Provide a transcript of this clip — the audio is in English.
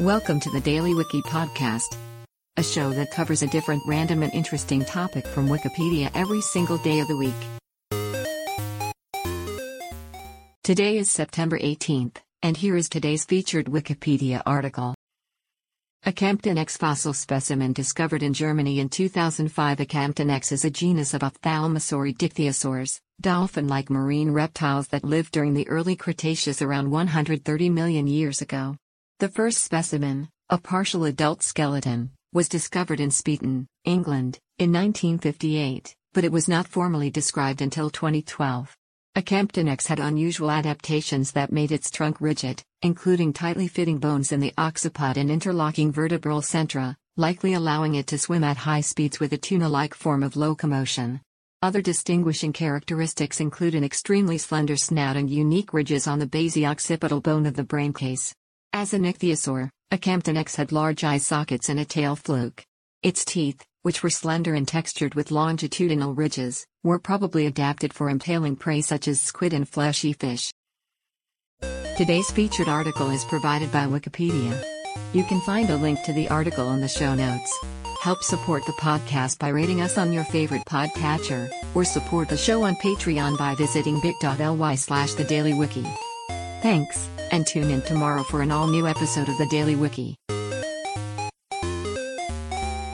Welcome to the Daily Wiki Podcast, a show that covers a different random and interesting topic from Wikipedia every single day of the week. Today is September 18th, and here is today's featured Wikipedia article. Acamptonectes fossil specimen discovered in Germany in 2005. Acamptonectes is a genus of ophthalmosaurid ichthyosaurs, dolphin like marine reptiles that lived during the early Cretaceous around 130 million years ago. The first specimen, a partial adult skeleton, was discovered in Speeton, England, in 1958, but it was not formally described until 2012. Acamptonectes had unusual adaptations that made its trunk rigid, including tightly fitting bones in the occiput and interlocking vertebral centra, likely allowing it to swim at high speeds with a tuna-like form of locomotion. Other distinguishing characteristics include an extremely slender snout and unique ridges on the basioccipital bone of the braincase. As an ichthyosaur, Acamptonectes had large eye sockets and a tail fluke. Its teeth, which were slender and textured with longitudinal ridges, were probably adapted for impaling prey such as squid and fleshy fish. Today's featured article is provided by Wikipedia. You can find a link to the article in the show notes. Help support the podcast by rating us on your favorite podcatcher, or support the show on Patreon by visiting bit.ly slash the daily wiki. Thanks, and tune in tomorrow for an all new episode of the Daily Wiki.